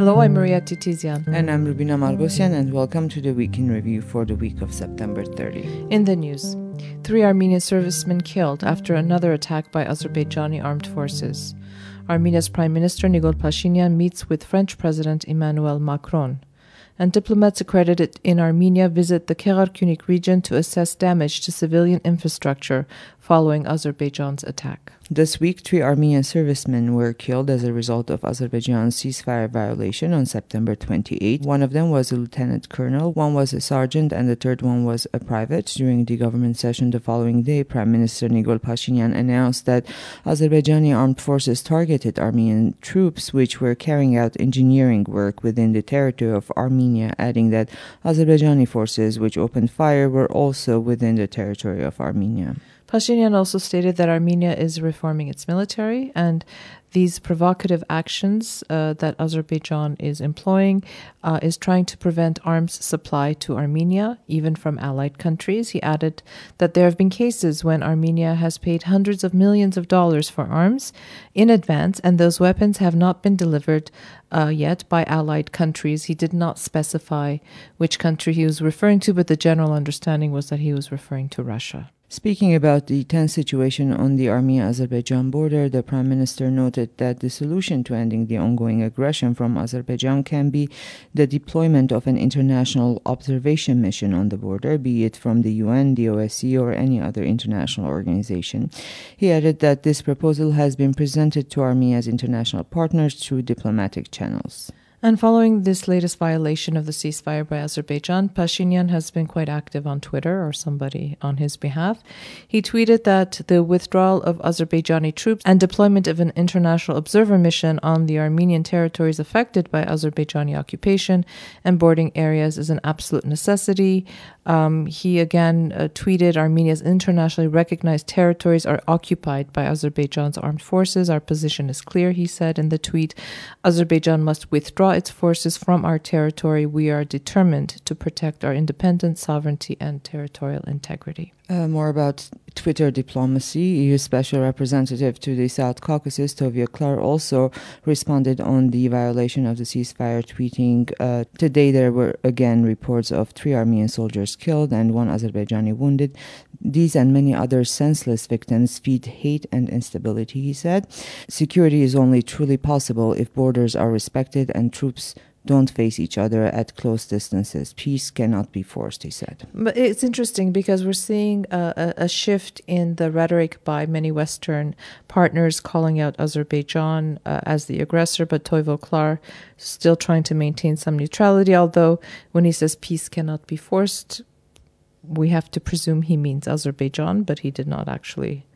Hello, I'm mm-hmm. Maria Titizian. And I'm Rubina Margosian, and welcome to the Week in Review for the week of September 30. In the news, three Armenian servicemen killed after another attack by Azerbaijani armed forces. Armenia's Prime Minister Nikol Pashinyan meets with French President Emmanuel Macron and diplomats accredited in Armenia visit the Gegharkunik region to assess damage to civilian infrastructure following Azerbaijan's attack. This week, three Armenian servicemen were killed as a result of Azerbaijan's ceasefire violation on September 28. One of them was a lieutenant colonel, one was a sergeant, and the third one was a private. During the government session the following day, Prime Minister Nikol Pashinyan announced that Azerbaijani armed forces targeted Armenian troops which were carrying out engineering work within the territory of Armenia, adding that Azerbaijani forces which opened fire were also within the territory of Armenia. Pashinyan also stated that Armenia is reforming its military and these provocative actions uh, that Azerbaijan is employing uh, is trying to prevent arms supply to Armenia, even from allied countries. He added that there have been cases when Armenia has paid hundreds of millions of dollars for arms in advance, and those weapons have not been delivered uh, yet by allied countries. He did not specify which country he was referring to, but the general understanding was that he was referring to Russia. Speaking about the tense situation on the Armenia Azerbaijan border, the Prime Minister noted that the solution to ending the ongoing aggression from Azerbaijan can be the deployment of an international observation mission on the border, be it from the UN, the OSCE, or any other international organization. He added that this proposal has been presented to Armenia's international partners through diplomatic channels. And following this latest violation of the ceasefire by Azerbaijan, Pashinyan has been quite active on Twitter or somebody on his behalf. He tweeted that the withdrawal of Azerbaijani troops and deployment of an international observer mission on the Armenian territories affected by Azerbaijani occupation and boarding areas is an absolute necessity. Um, he again uh, tweeted Armenia's internationally recognized territories are occupied by Azerbaijan's armed forces. Our position is clear, he said in the tweet. Azerbaijan must withdraw withdraw its forces from our territory, we are determined to protect our independence, sovereignty, and territorial integrity. Uh, more about Twitter diplomacy. EU Special Representative to the South Caucasus, Toivo Klaar, also responded on the violation of the ceasefire, tweeting, uh, Today there were again reports of three Armenian soldiers killed and one Azerbaijani wounded. These and many other senseless victims feed hate and instability, he said. Security is only truly possible if borders are respected and troops don't face each other at close distances. Peace cannot be forced, he said. But it's interesting because we're seeing a, a, shift in the rhetoric by many Western partners calling out Azerbaijan uh, as the aggressor, but Toivo Klaar still trying to maintain some neutrality. Although when he says peace cannot be forced, we have to presume he means Azerbaijan, but he did not actually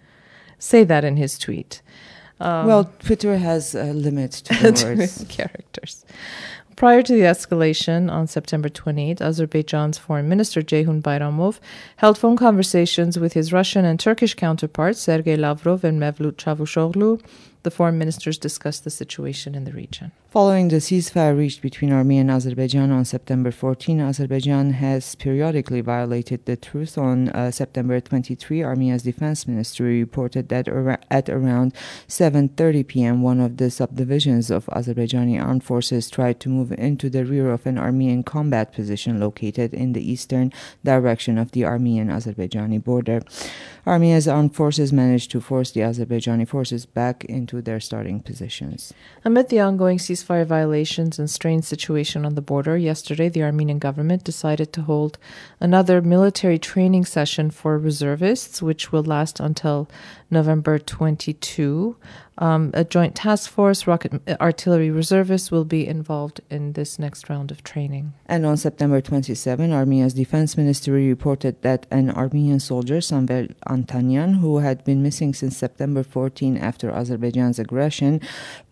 say that in his tweet. Um, well, Twitter has a limit to words. characters. Prior to the escalation on September 28, Azerbaijan's Foreign Minister Ceyhun Bayramov held phone conversations with his Russian and Turkish counterparts Sergei Lavrov and Mevlut Cavusoglu the foreign ministers discussed the situation in the region. Following the ceasefire reached between Armenia and Azerbaijan on September 14, Azerbaijan has periodically violated the truce. On uh, September 23, Armenia's defense ministry reported that ar- at around 7:30 p.m., one of the subdivisions of Azerbaijani armed forces tried to move into the rear of an Armenian combat position located in the eastern direction of the Armenian-Azerbaijani border. Armenia's armed forces managed to force the Azerbaijani forces back into their starting positions. Amid the ongoing ceasefire violations and strained situation on the border, yesterday the Armenian government decided to hold another military training session for reservists, which will last until November 22. Um, a joint task force, rocket artillery reservists will be involved in this next round of training. And on September 27, Armenia's defense ministry reported that an Armenian soldier, Samvel Antanyan, who had been missing since September 14 after Azerbaijan's aggression,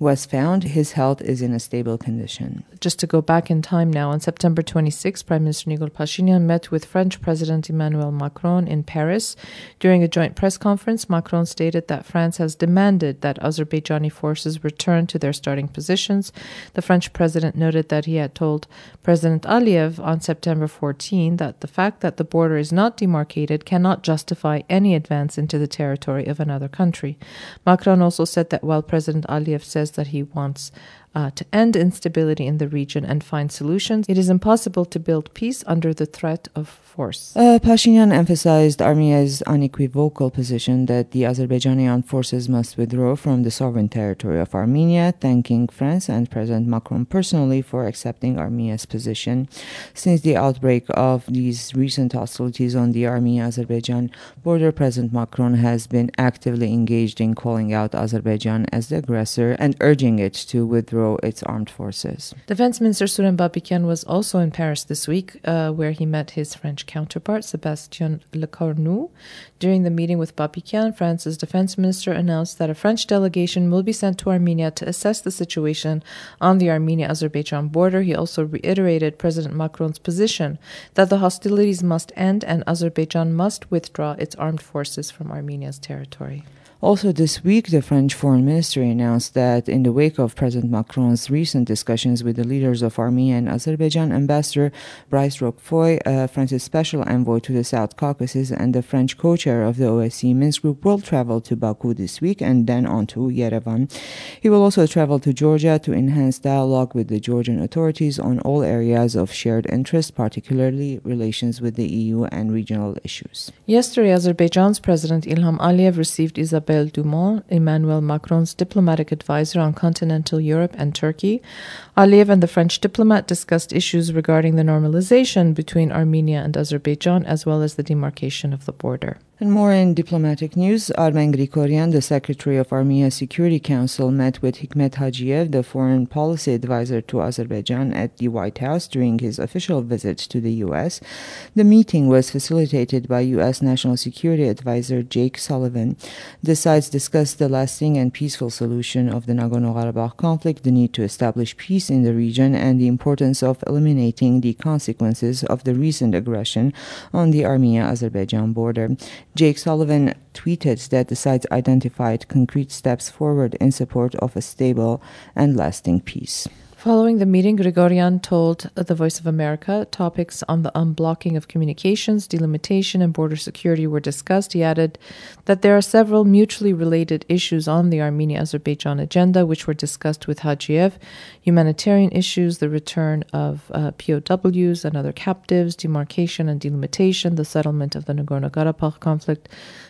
was found. His health is in a stable condition. Just to go back in time now, on September 26, Prime Minister Nikol Pashinyan met with French President Emmanuel Macron in Paris. During a joint press conference, Macron stated that France has demanded that Azerbaijani forces return to their starting positions. The French president noted that he had told President Aliyev on September 14 that the fact that the border is not demarcated cannot justify any advance into the territory of another country. Macron also said that while President Aliyev says that he wants uh, to end instability in the region and find solutions. It is impossible to build peace under the threat of force. Uh, Pashinyan emphasized Armenia's unequivocal position that the Azerbaijani armed forces must withdraw from the sovereign territory of Armenia, thanking France and President Macron personally for accepting Armenia's position. Since the outbreak of these recent hostilities on the Armenia Azerbaijan border, President Macron has been actively engaged in calling out Azerbaijan as the aggressor and urging it to withdraw its armed forces. Defense Minister Suren Papikyan was also in Paris this week, uh, where he met his French counterpart, Sebastien Lecornu. During the meeting with Papikyan, France's defense minister announced that a French delegation will be sent to Armenia to assess the situation on the Armenia Azerbaijan border. He also reiterated President Macron's position that the hostilities must end and Azerbaijan must withdraw its armed forces from Armenia's territory. Also, this week, the French foreign ministry announced that in the wake of President Macron's recent discussions with the leaders of Armenia and Azerbaijan, Ambassador Brice Roquefeuil, uh, France's special envoy to the South Caucasus and the French co chair of the OSCE Minsk Group, will travel to Baku this week and then on to Yerevan. He will also travel to Georgia to enhance dialogue with the Georgian authorities on all areas of shared interest, particularly relations with the EU and regional issues. Yesterday, Azerbaijan's President Ilham Aliyev received Isabel Isabelle Dumont, Emmanuel Macron's diplomatic advisor on continental Europe and Turkey. Aliyev and the French diplomat discussed issues regarding the normalization between Armenia and Azerbaijan, as well as the demarcation of the border. And more in diplomatic news, Armen Grigoryan, the secretary of Armenia's Security Council, met with Hikmet Hajiev, the foreign policy advisor to Azerbaijan, at the White House during his official visit to the U.S. The meeting was facilitated by U.S. National Security Advisor Jake Sullivan. The sides discussed the lasting and peaceful solution of the Nagorno Karabakh conflict, the need to establish peace in the region, and the importance of eliminating the consequences of the recent aggression on the Armenia Azerbaijan border. Jake Sullivan tweeted that the sides identified concrete steps forward in support of a stable and lasting peace. Following the meeting, Grigoryan told the Voice of America topics on the unblocking of communications, delimitation, and border security were discussed. He added that there are several mutually related issues on the Armenia Azerbaijan agenda, which were discussed with Hajiev humanitarian issues, the return of uh, POWs and other captives, demarcation and delimitation, the settlement of the Nagorno Karabakh conflict,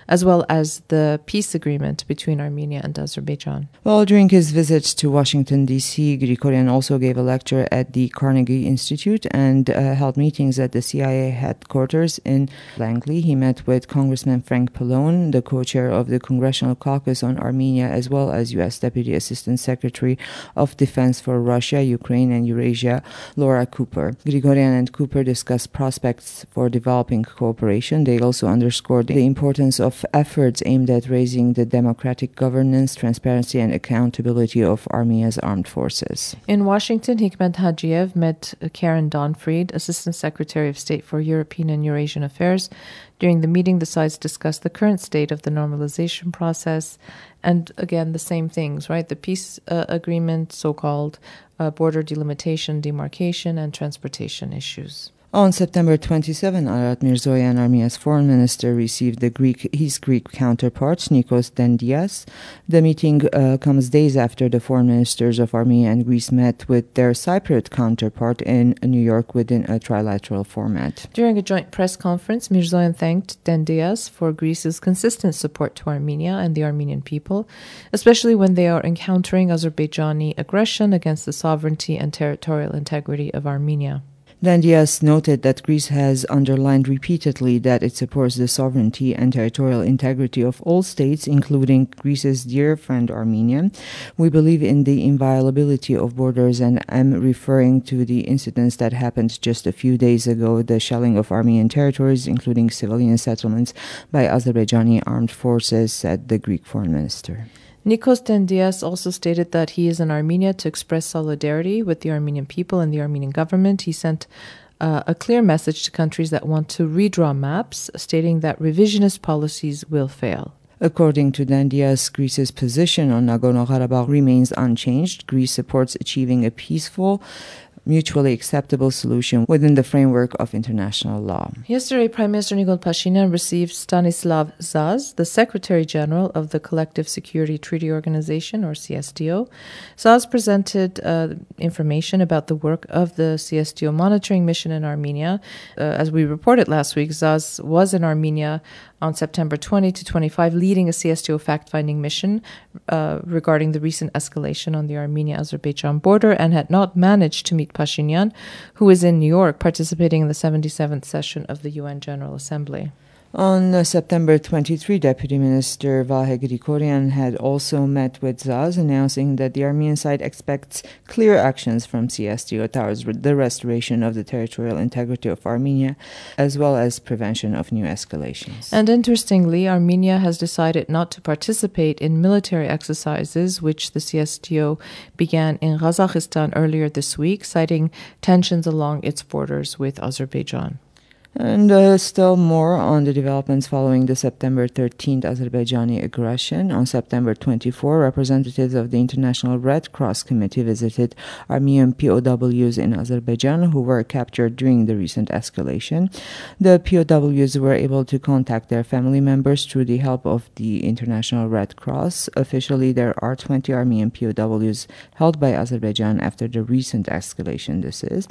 as well as the peace agreement between Armenia and Azerbaijan. Well, during his visit to Washington, D.C., Grigorian also gave a lecture at the Carnegie Institute and uh, held meetings at the CIA headquarters in Langley. He met with Congressman Frank Pallone, the co chair of the Congressional Caucus on Armenia, as well as U.S. Deputy Assistant Secretary of Defense for Russia, Ukraine, and Eurasia, Laura Cooper. Grigorian and Cooper discussed prospects for developing cooperation. They also underscored the importance of of efforts aimed at raising the democratic governance, transparency, and accountability of Armenia's armed forces. In Washington, Hikmet Hajiev met Karen Donfried, Assistant Secretary of State for European and Eurasian Affairs. During the meeting, the sides discussed the current state of the normalization process and, again, the same things, right? The peace uh, agreement, so called, uh, border delimitation, demarcation, and transportation issues. On September 27, Arat Mirzoyan, Armenia's foreign minister, received the Greek, his Greek counterpart, Nikos Dendias. The meeting uh, comes days after the foreign ministers of Armenia and Greece met with their Cypriot counterpart in New York within a trilateral format. During a joint press conference, Mirzoyan thanked Dendias for Greece's consistent support to Armenia and the Armenian people, especially when they are encountering Azerbaijani aggression against the sovereignty and territorial integrity of Armenia. Dendias noted that Greece has underlined repeatedly that it supports the sovereignty and territorial integrity of all states, including Greece's dear friend Armenia. We believe in the inviolability of borders, and I'm referring to the incidents that happened just a few days ago the shelling of Armenian territories, including civilian settlements, by Azerbaijani armed forces, said the Greek foreign minister. Nikos Dendias also stated that he is in Armenia to express solidarity with the Armenian people and the Armenian government. He sent uh, a clear message to countries that want to redraw maps, stating that revisionist policies will fail. According to Dendias, Greece's position on Nagorno Karabakh remains unchanged. Greece supports achieving a peaceful mutually acceptable solution within the framework of international law. Yesterday, Prime Minister Nikol Pashinyan received Stanislav Zas, the Secretary General of the Collective Security Treaty Organization, or CSTO. Zas presented uh, information about the work of the CSTO monitoring mission in Armenia. Uh, as we reported last week, Zas was in Armenia on September 20 to 25, leading a CSTO fact finding mission uh, regarding the recent escalation on the Armenia Azerbaijan border and had not managed to meet Pashinyan, who is in New York participating in the 77th session of the UN General Assembly. On uh, September 23, Deputy Minister Vahe Grigoryan had also met with Zas, announcing that the Armenian side expects clear actions from CSTO towards the restoration of the territorial integrity of Armenia, as well as prevention of new escalations. And interestingly, Armenia has decided not to participate in military exercises, which the CSTO began in Kazakhstan earlier this week, citing tensions along its borders with Azerbaijan. And uh, still more on the developments following the September 13th Azerbaijani aggression. On September 24, representatives of the International Red Cross Committee visited Armenian POWs in Azerbaijan who were captured during the recent escalation. The POWs were able to contact their family members through the help of the International Red Cross. Officially, there are 20 Armenian POWs held by Azerbaijan after the recent escalation, this is.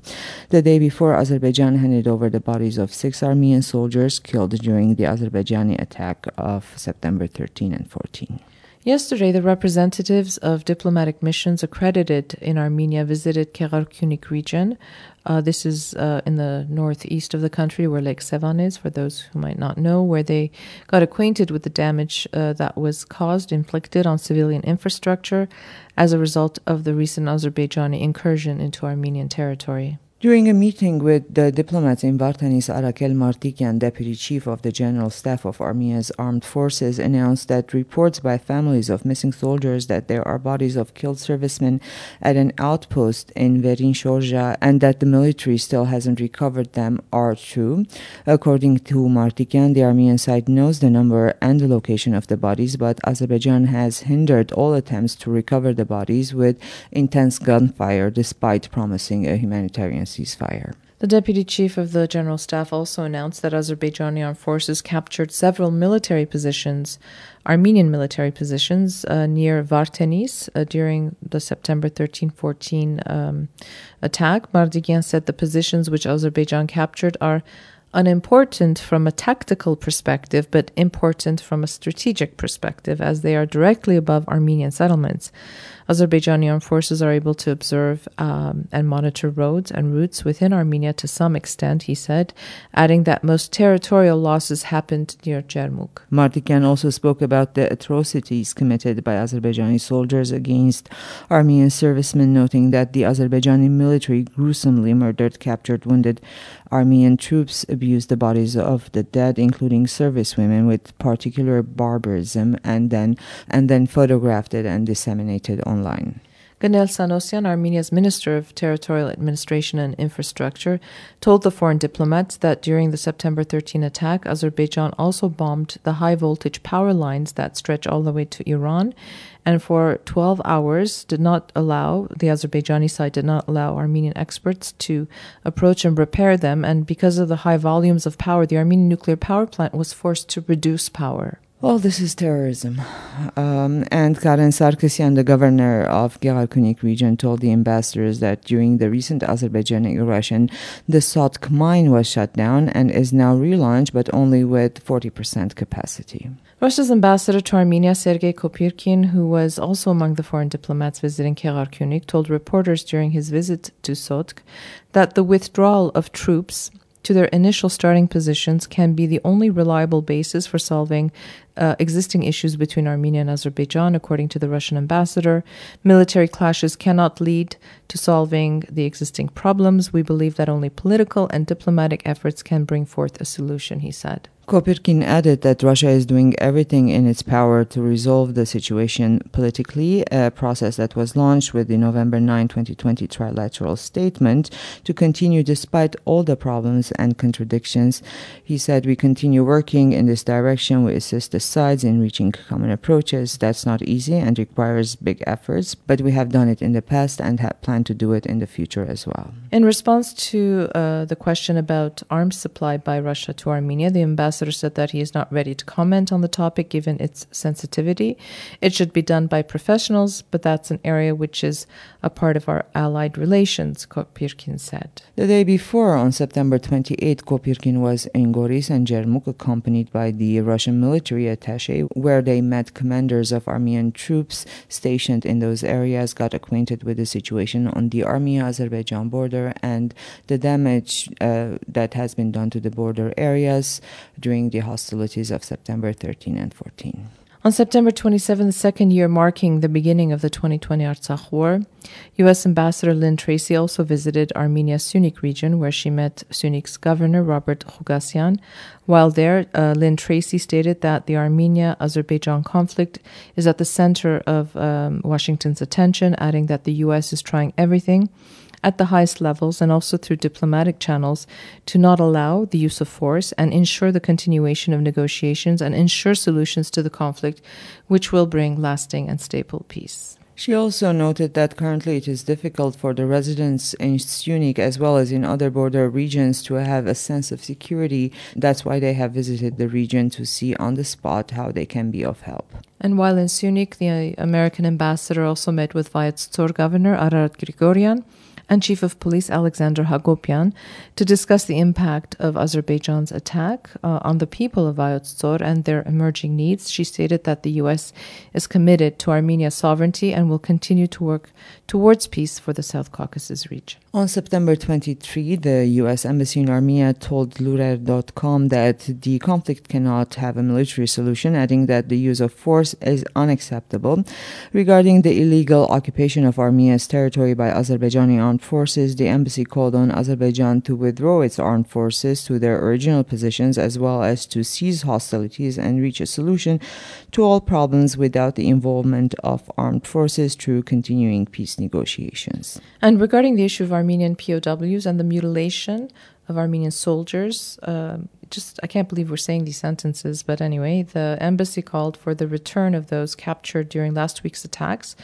The day before, Azerbaijan handed over the bodies of six Armenian soldiers killed during the Azerbaijani attack of September 13 and 14. Yesterday, the representatives of diplomatic missions accredited in Armenia visited Gegharkunik region. Uh, this is uh, in the northeast of the country where Lake Sevan is, for those who might not know, where they got acquainted with the damage uh, that was caused, inflicted on civilian infrastructure as a result of the recent Azerbaijani incursion into Armenian territory. During a meeting with the diplomats in Vardenis, Arakel Martikyan, deputy chief of the General Staff of Armenia's armed forces, announced that reports by families of missing soldiers that there are bodies of killed servicemen at an outpost in Verin Shorja and that the military still hasn't recovered them are true. According to Martikyan, the Armenian side knows the number and the location of the bodies, but Azerbaijan has hindered all attempts to recover the bodies with intense gunfire despite promising a humanitarian ceasefire. The deputy chief of the general staff also announced that Azerbaijani armed forces captured several military positions, Armenian military positions, uh, near Vardenis uh, during the September 13 14 um, attack. Martikyan said the positions which Azerbaijan captured are unimportant from a tactical perspective, but important from a strategic perspective, as they are directly above Armenian settlements. Azerbaijani forces are able to observe um, and monitor roads and routes within Armenia to some extent, he said, adding that most territorial losses happened near Jermuk. Martikyan also spoke about the atrocities committed by Azerbaijani soldiers against Armenian servicemen, noting that the Azerbaijani military gruesomely murdered, captured, wounded Armenian troops, abused the bodies of the dead, including servicewomen, with particular barbarism, and then and then photographed it and disseminated online. Gnel Sanosyan, Armenia's Minister of Territorial Administration and Infrastructure, told the foreign diplomats that during the September 13 attack, Azerbaijan also bombed the high voltage power lines that stretch all the way to Iran, and for 12 hours did not allow, the Azerbaijani side did not allow Armenian experts to approach and repair them, and because of the high volumes of power, the Armenian nuclear power plant was forced to reduce power. Well, this is terrorism. Um, and Karen Sarkisyan, the governor of Gegharkunik region, told the ambassadors that during the recent Azerbaijani aggression, the Sotk mine was shut down and is now relaunched, but only with 40% capacity. Russia's ambassador to Armenia, Sergei Kopyrkin, who was also among the foreign diplomats visiting Gegharkunik, told reporters during his visit to Sotk that the withdrawal of troops to their initial starting positions can be the only reliable basis for solving uh, existing issues between Armenia and Azerbaijan, according to the Russian ambassador. Military clashes cannot lead to solving the existing problems. We believe that only political and diplomatic efforts can bring forth a solution, he said. Kopyrkin added that Russia is doing everything in its power to resolve the situation politically, a process that was launched with the November 9, 2020 trilateral statement to continue despite all the problems and contradictions. He said, We continue working in this direction. We assist the sides in reaching common approaches. That's not easy and requires big efforts, but we have done it in the past and have planned to do it in the future as well. In response to uh, the question about arms supply by Russia to Armenia, the ambassador ambassador said that he is not ready to comment on the topic given its sensitivity. It should be done by professionals, but that's an area which is a part of our allied relations, Kopyrkin said. The day before, on September 28, Kopyrkin was in Goris and Jermuk, accompanied by the Russian military attache, where they met commanders of Armenian troops stationed in those areas, got acquainted with the situation on the Armenia-Azerbaijan border and the damage uh, that has been done to the border areas during the hostilities of September 13 and 14. On September 27, the second year marking the beginning of the 2020 Artsakh War, U.S. Ambassador Lynn Tracy also visited Armenia's Syunik region, where she met Syunik's governor, Robert Ghukasyan. While there, uh, Lynn Tracy stated that the Armenia Azerbaijan conflict is at the center of um, Washington's attention, adding that the U.S. is trying everything at the highest levels and also through diplomatic channels to not allow the use of force and ensure the continuation of negotiations and ensure solutions to the conflict, which will bring lasting and stable peace. She also noted that currently it is difficult for the residents in Syunik as well as in other border regions to have a sense of security. That's why they have visited the region to see on the spot how they can be of help. And while in Syunik, the American ambassador also met with Vayats governor Ararat Grigoryan and Chief of Police Alexander Hagopian to discuss the impact of Azerbaijan's attack uh, on the people of Vayotdzor and their emerging needs. She stated that the U.S. is committed to Armenia's sovereignty and will continue to work towards peace for the South Caucasus region. On September 23, the U.S. Embassy in Armenia told Lurer.com that the conflict cannot have a military solution, adding that the use of force is unacceptable. Regarding the illegal occupation of Armenia's territory by Azerbaijani armed forces, the embassy called on Azerbaijan to withdraw its armed forces to their original positions as well as to cease hostilities and reach a solution to all problems without the involvement of armed forces through continuing peace negotiations. And regarding the issue of Armenian POWs and the mutilation of Armenian soldiers, uh, just I can't believe we're saying these sentences, but anyway, the embassy called for the return of those captured during last week's attacks,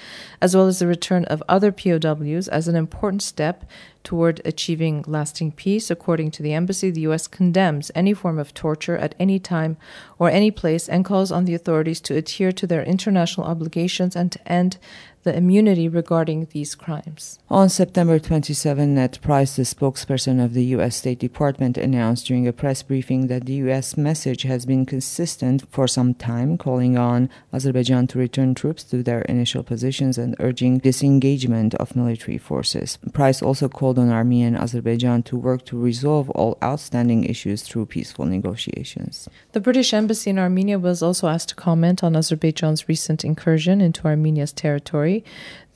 as well as the return of other POWs as an important step toward achieving lasting peace. According to the embassy, the U.S. condemns any form of torture at any time or any place and calls on the authorities to adhere to their international obligations and to end the immunity regarding these crimes. On September 27, Ned Price, the spokesperson of the U.S. State Department, announced during a press briefing that the U.S. message has been consistent for some time, calling on Azerbaijan to return troops to their initial positions and urging disengagement of military forces. Price also called on Armenia and Azerbaijan to work to resolve all outstanding issues through peaceful negotiations. The British Embassy in Armenia was also asked to comment on Azerbaijan's recent incursion into Armenia's territory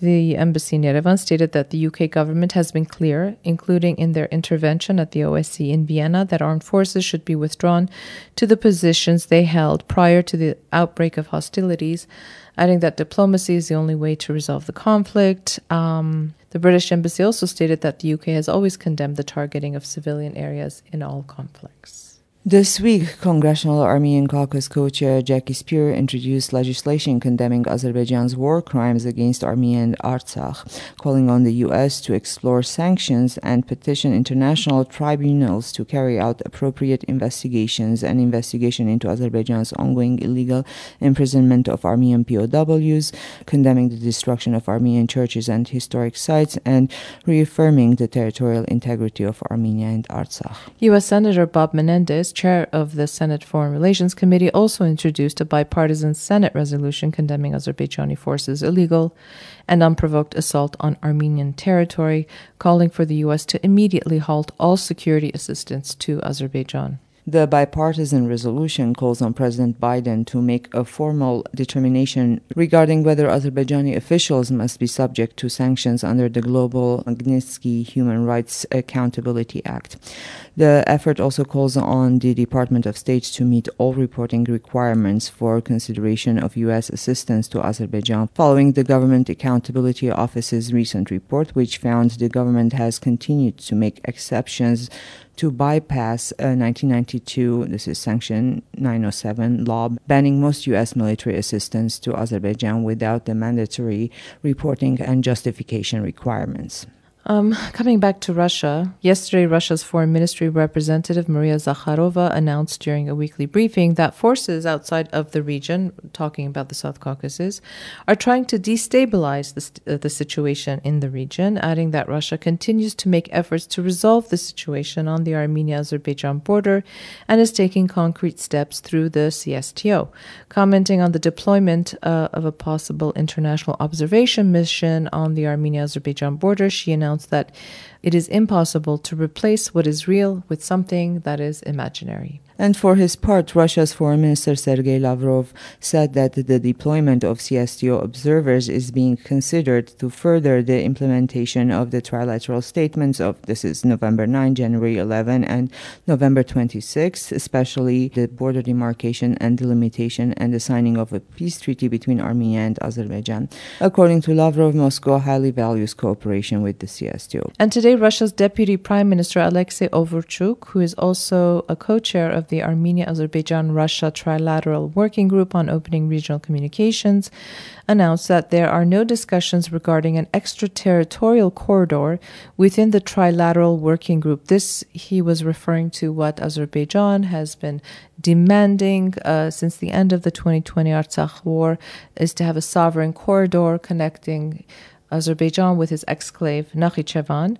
the embassy in Yerevan stated that the UK government has been clear, including in their intervention at the OSCE in Vienna, that armed forces should be withdrawn to the positions they held prior to the outbreak of hostilities, adding that diplomacy is the only way to resolve the conflict. Um, the British embassy also stated that the UK has always condemned the targeting of civilian areas in all conflicts. This week, Congressional Armenian Caucus co-chair Jackie Speier introduced legislation condemning Azerbaijan's war crimes against Armenia and Artsakh, calling on the U.S. to explore sanctions and petition international tribunals to carry out appropriate investigations and investigation into Azerbaijan's ongoing illegal imprisonment of Armenian POWs, condemning the destruction of Armenian churches and historic sites, and reaffirming the territorial integrity of Armenia and Artsakh. U.S. Senator Bob Menendez chair of the Senate Foreign Relations Committee, also introduced a bipartisan Senate resolution condemning Azerbaijani forces' illegal and unprovoked assault on Armenian territory, calling for the U.S. to immediately halt all security assistance to Azerbaijan. The bipartisan resolution calls on President Biden to make a formal determination regarding whether Azerbaijani officials must be subject to sanctions under the Global Magnitsky Human Rights Accountability Act. The effort also calls on the Department of State to meet all reporting requirements for consideration of U.S. assistance to Azerbaijan following the Government Accountability Office's recent report, which found the government has continued to make exceptions to bypass uh, a 1992, this is Sanction 907 law, banning most U.S. military assistance to Azerbaijan without the mandatory reporting and justification requirements. Um, coming back to Russia, yesterday Russia's Foreign Ministry representative Maria Zakharova announced during a weekly briefing that forces outside of the region, talking about the South Caucasus, are trying to destabilize the, uh, the situation in the region, adding that Russia continues to make efforts to resolve the situation on the Armenia Azerbaijan border and is taking concrete steps through the CSTO. Commenting on the deployment uh, of a possible international observation mission on the Armenia Azerbaijan border, she announced announced that it is impossible to replace what is real with something that is imaginary. And for his part, Russia's Foreign Minister Sergei Lavrov said that the deployment of CSTO observers is being considered to further the implementation of the trilateral statements of this is November 9, January 11, and November 26, especially the border demarcation and delimitation and the signing of a peace treaty between Armenia and Azerbaijan. According to Lavrov, Moscow highly values cooperation with the CSTO. And today, Russia's Deputy Prime Minister Alexei Overchuk, who is also a co chair of the Armenia Azerbaijan Russia Trilateral Working Group on Opening Regional Communications, announced that there are no discussions regarding an extraterritorial corridor within the Trilateral Working Group. This, he was referring to what Azerbaijan has been demanding uh, since the end of the 2020 Artsakh war, is to have a sovereign corridor connecting. Azerbaijan with his exclave Nakhichevan.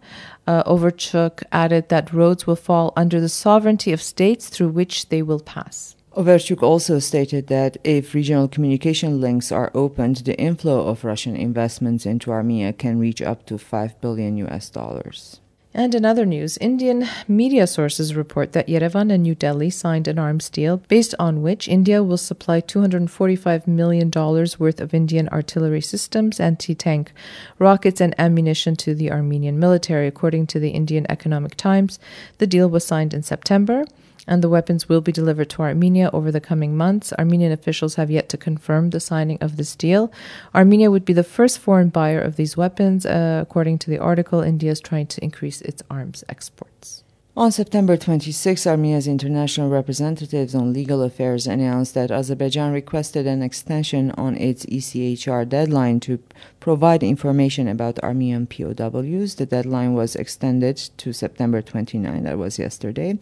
Uh, Overchuk added that roads will fall under the sovereignty of states through which they will pass. Overchuk also stated that if regional communication links are opened, the inflow of Russian investments into Armenia can reach up to 5 billion US dollars. And in other news, Indian media sources report that Yerevan and New Delhi signed an arms deal based on which India will supply $245 million worth of Indian artillery systems, anti tank rockets, and ammunition to the Armenian military. According to the Indian Economic Times, the deal was signed in September and the weapons will be delivered to Armenia over the coming months. Armenian officials have yet to confirm the signing of this deal. Armenia would be the first foreign buyer of these weapons. Uh, according to the article, India is trying to increase its arms exports. On September 26, Armenia's international representatives on legal affairs announced that Azerbaijan requested an extension on its ECHR deadline to provide information about Armenian POWs. The deadline was extended to September 29, that was yesterday.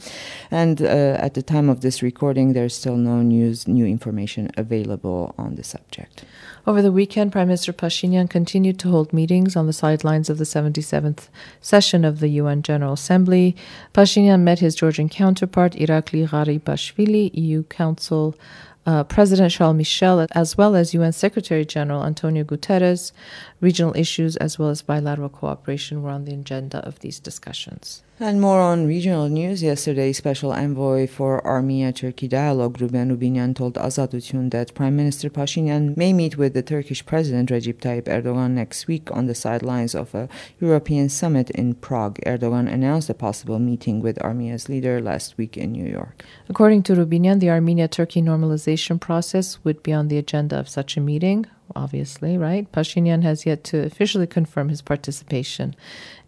And uh, at the time of this recording, there's still no news, new information available on the subject. Over the weekend, Prime Minister Pashinyan continued to hold meetings on the sidelines of the 77th session of the UN General Assembly. Pashinyan met his Georgian counterpart, Irakli Garibashvili, EU Council uh, President Charles Michel, as well as UN Secretary General Antonio Guterres. Regional issues as well as bilateral cooperation were on the agenda of these discussions. And more on regional news. Yesterday, Special Envoy for Armenia Turkey Dialogue, Ruben Rubinian, told Azatutyun that Prime Minister Pashinyan may meet with the Turkish President Recep Tayyip Erdogan next week on the sidelines of a European summit in Prague. Erdogan announced a possible meeting with Armenia's leader last week in New York. According to Rubinian, the Armenia Turkey normalization process would be on the agenda of such a meeting obviously, right? Pashinyan has yet to officially confirm his participation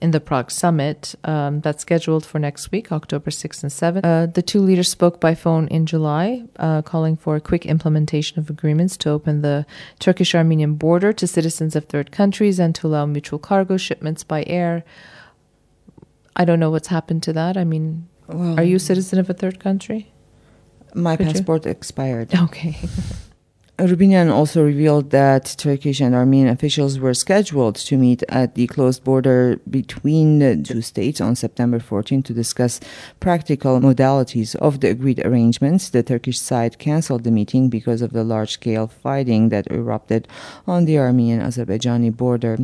in the Prague summit um, that's scheduled for next week, October 6th and 7th. Uh, the two leaders spoke by phone in July, uh, calling for a quick implementation of agreements to open the Turkish Armenian border to citizens of third countries and to allow mutual cargo shipments by air. I don't know what's happened to that. I mean, well, are you a citizen of a third country? My Could passport you? expired. Okay. Rubinian also revealed that Turkish and Armenian officials were scheduled to meet at the closed border between the two states on September 14 to discuss practical modalities of the agreed arrangements. The Turkish side canceled the meeting because of the large scale fighting that erupted on the Armenian Azerbaijani border.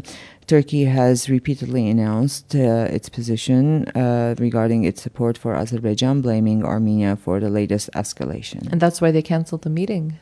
Turkey has repeatedly announced uh, its position uh, regarding its support for Azerbaijan, blaming Armenia for the latest escalation. And that's why they canceled the meeting.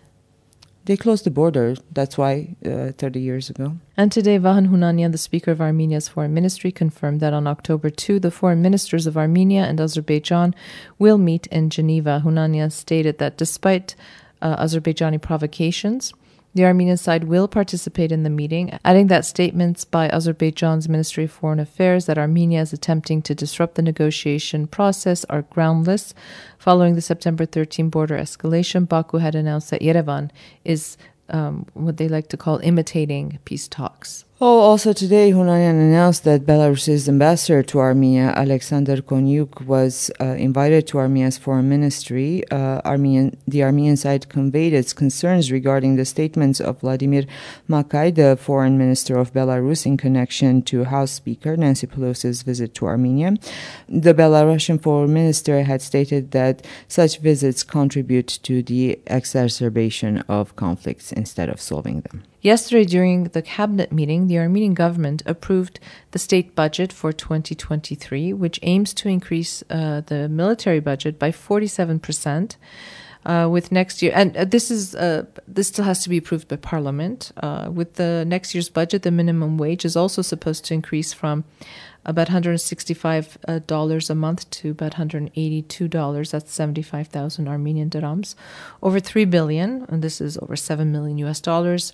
They closed the border. That's why uh, 30 years ago. And today, Vahan Hunanian, the Speaker of Armenia's Foreign Ministry, confirmed that on October 2, the foreign ministers of Armenia and Azerbaijan will meet in Geneva. Hunanian stated that despite uh, Azerbaijani provocations, the Armenian side will participate in the meeting, adding that statements by Azerbaijan's Ministry of Foreign Affairs that Armenia is attempting to disrupt the negotiation process are groundless. Following the September 13 border escalation, Baku had announced that Yerevan is um, what they like to call imitating peace talks. Oh, also today, Hunanian announced that Belarus's ambassador to Armenia, Alexander Konyuk, was uh, invited to Armenia's foreign ministry. Uh, Armenian, the Armenian side conveyed its concerns regarding the statements of Vladimir Makei, the foreign minister of Belarus, in connection to House Speaker Nancy Pelosi's visit to Armenia. The Belarusian foreign minister had stated that such visits contribute to the exacerbation of conflicts instead of solving them. Yesterday, during the cabinet meeting, the Armenian government approved the state budget for 2023, which aims to increase uh, the military budget by 47%. Uh, with next year, and uh, this is uh, this still has to be approved by Parliament. Uh, with the next year's budget, the minimum wage is also supposed to increase from about $165 uh, a month to about $182. That's 75,000 Armenian drams. Over 3 billion, and this is over 7 million US dollars,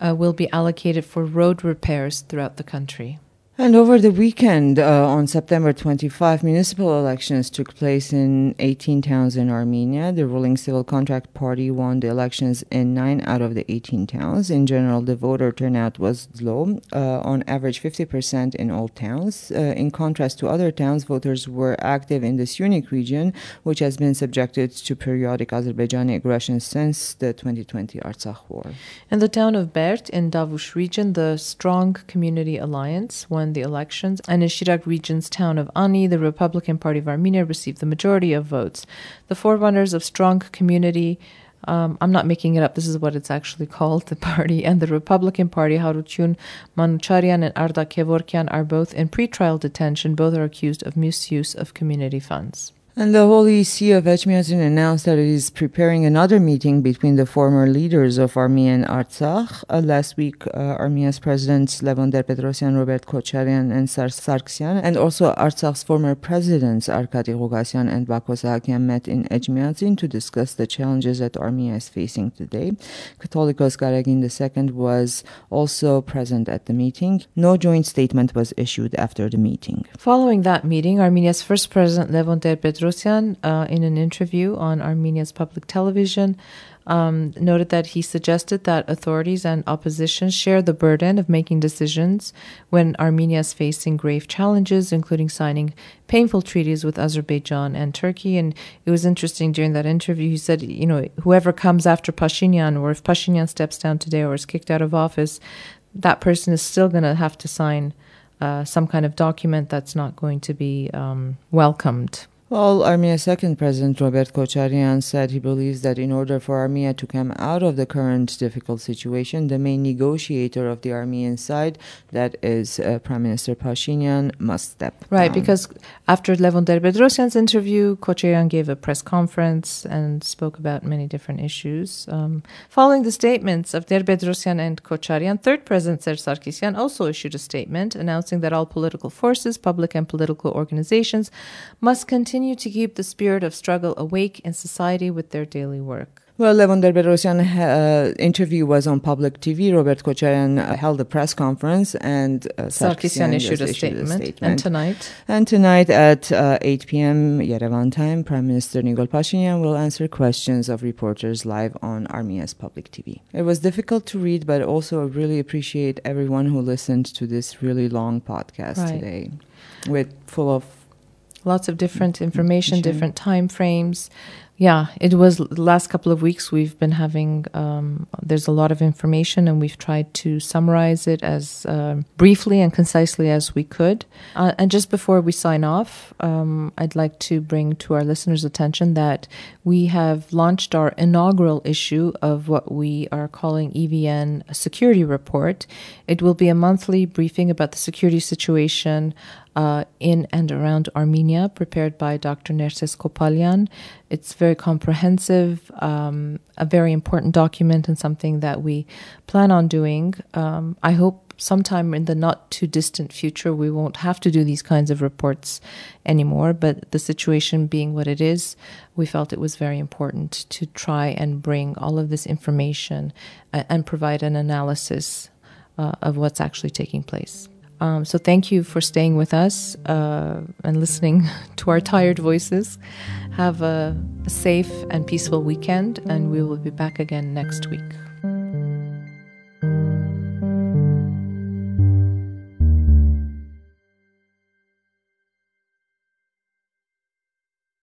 uh, will be allocated for road repairs throughout the country. And over the weekend, uh, on September 25, municipal elections took place in 18 towns in Armenia. The ruling Civil Contract Party won the elections in 9 out of the 18 towns. In general, the voter turnout was low, uh, on average 50% in all towns. Uh, in contrast to other towns, voters were active in the Syunik region, which has been subjected to periodic Azerbaijani aggression since the 2020 Artsakh war. In the town of Berd in Tavush region, the Strong Community Alliance won won the elections, and in Shirak region's town of Ani, the Republican Party of Armenia received the majority of votes. The forerunners of strong community um, I'm not making it up. This is what it's actually called, the party. And the Republican Party, Harutyun Manucharian and Arda Kevorkian, are both in pretrial detention. Both are accused of misuse of community funds. And the Holy See of Echmiadzin announced that it is preparing another meeting between the former leaders of Armenia and Artsakh. Uh, last week, uh, Armenia's presidents Levon Ter-Petrosyan, Robert Kocharian, and Sar Sargsyan, and also Artsakh's former presidents Arkady Gogasian and Bako Sahakian met in Echmiadzin to discuss the challenges that Armenia is facing today. Catholicos Garegin II was also present at the meeting. No joint statement was issued after the meeting. Following that meeting, Armenia's first president Levon Ter-Petrosyan Petrosyan, uh, in an interview on Armenia's public television, um, noted that he suggested that authorities and opposition share the burden of making decisions when Armenia is facing grave challenges, including signing painful treaties with Azerbaijan and Turkey. And it was interesting during that interview, he said, you know, whoever comes after Pashinyan, or if Pashinyan steps down today or is kicked out of office, that person is still going to have to sign uh, some kind of document that's not going to be um, welcomed well, Armenia's second president, Robert Kocharyan, said he believes that in order for Armenia to come out of the current difficult situation, the main negotiator of the Armenian side, that is uh, Prime Minister Pashinyan, must step Right, down. because after Levon Ter-Petrosyan's interview, Kocharyan gave a press conference and spoke about many different issues. Um, following the statements of Ter-Petrosyan and Kocharyan, third president Serge Sarkisyan also issued a statement announcing that all political forces, public and political organizations must continue continue to keep the spirit of struggle awake in society with their daily work. Well, Levon Ter-Petrosyan uh, interview was on public TV. Robert Kocharian uh, held a press conference, and uh, Sarkisyan issued, a, issued statement. a, statement. And tonight, and tonight at uh, 8 p.m. Yerevan time, Prime Minister Nikol Pashinyan will answer questions of reporters live on Armenia's public TV. It was difficult to read, but also I really appreciate everyone who listened to this really long podcast right. today, with full of lots of different information, different time frames. yeah, it was the last couple of weeks we've been having, um, there's a lot of information and we've tried to summarize it as uh, briefly and concisely as we could. Uh, and just before we sign off, um, I'd like to bring to our listeners' attention that we have launched our inaugural issue of what we are calling EVN Security Report. It will be a monthly briefing about the security situation uh, in and around Armenia, prepared by Dr. Nerses Kopalyan. It's very comprehensive, um, a very important document, and something that we plan on doing. Um, I hope sometime in the not too distant future we won't have to do these kinds of reports anymore. But the situation being what it is, we felt it was very important to try and bring all of this information uh, and provide an analysis uh, of what's actually taking place. Um, so thank you for staying with us uh, and listening to our tired voices. Have a, a safe and peaceful weekend, and we will be back again next week.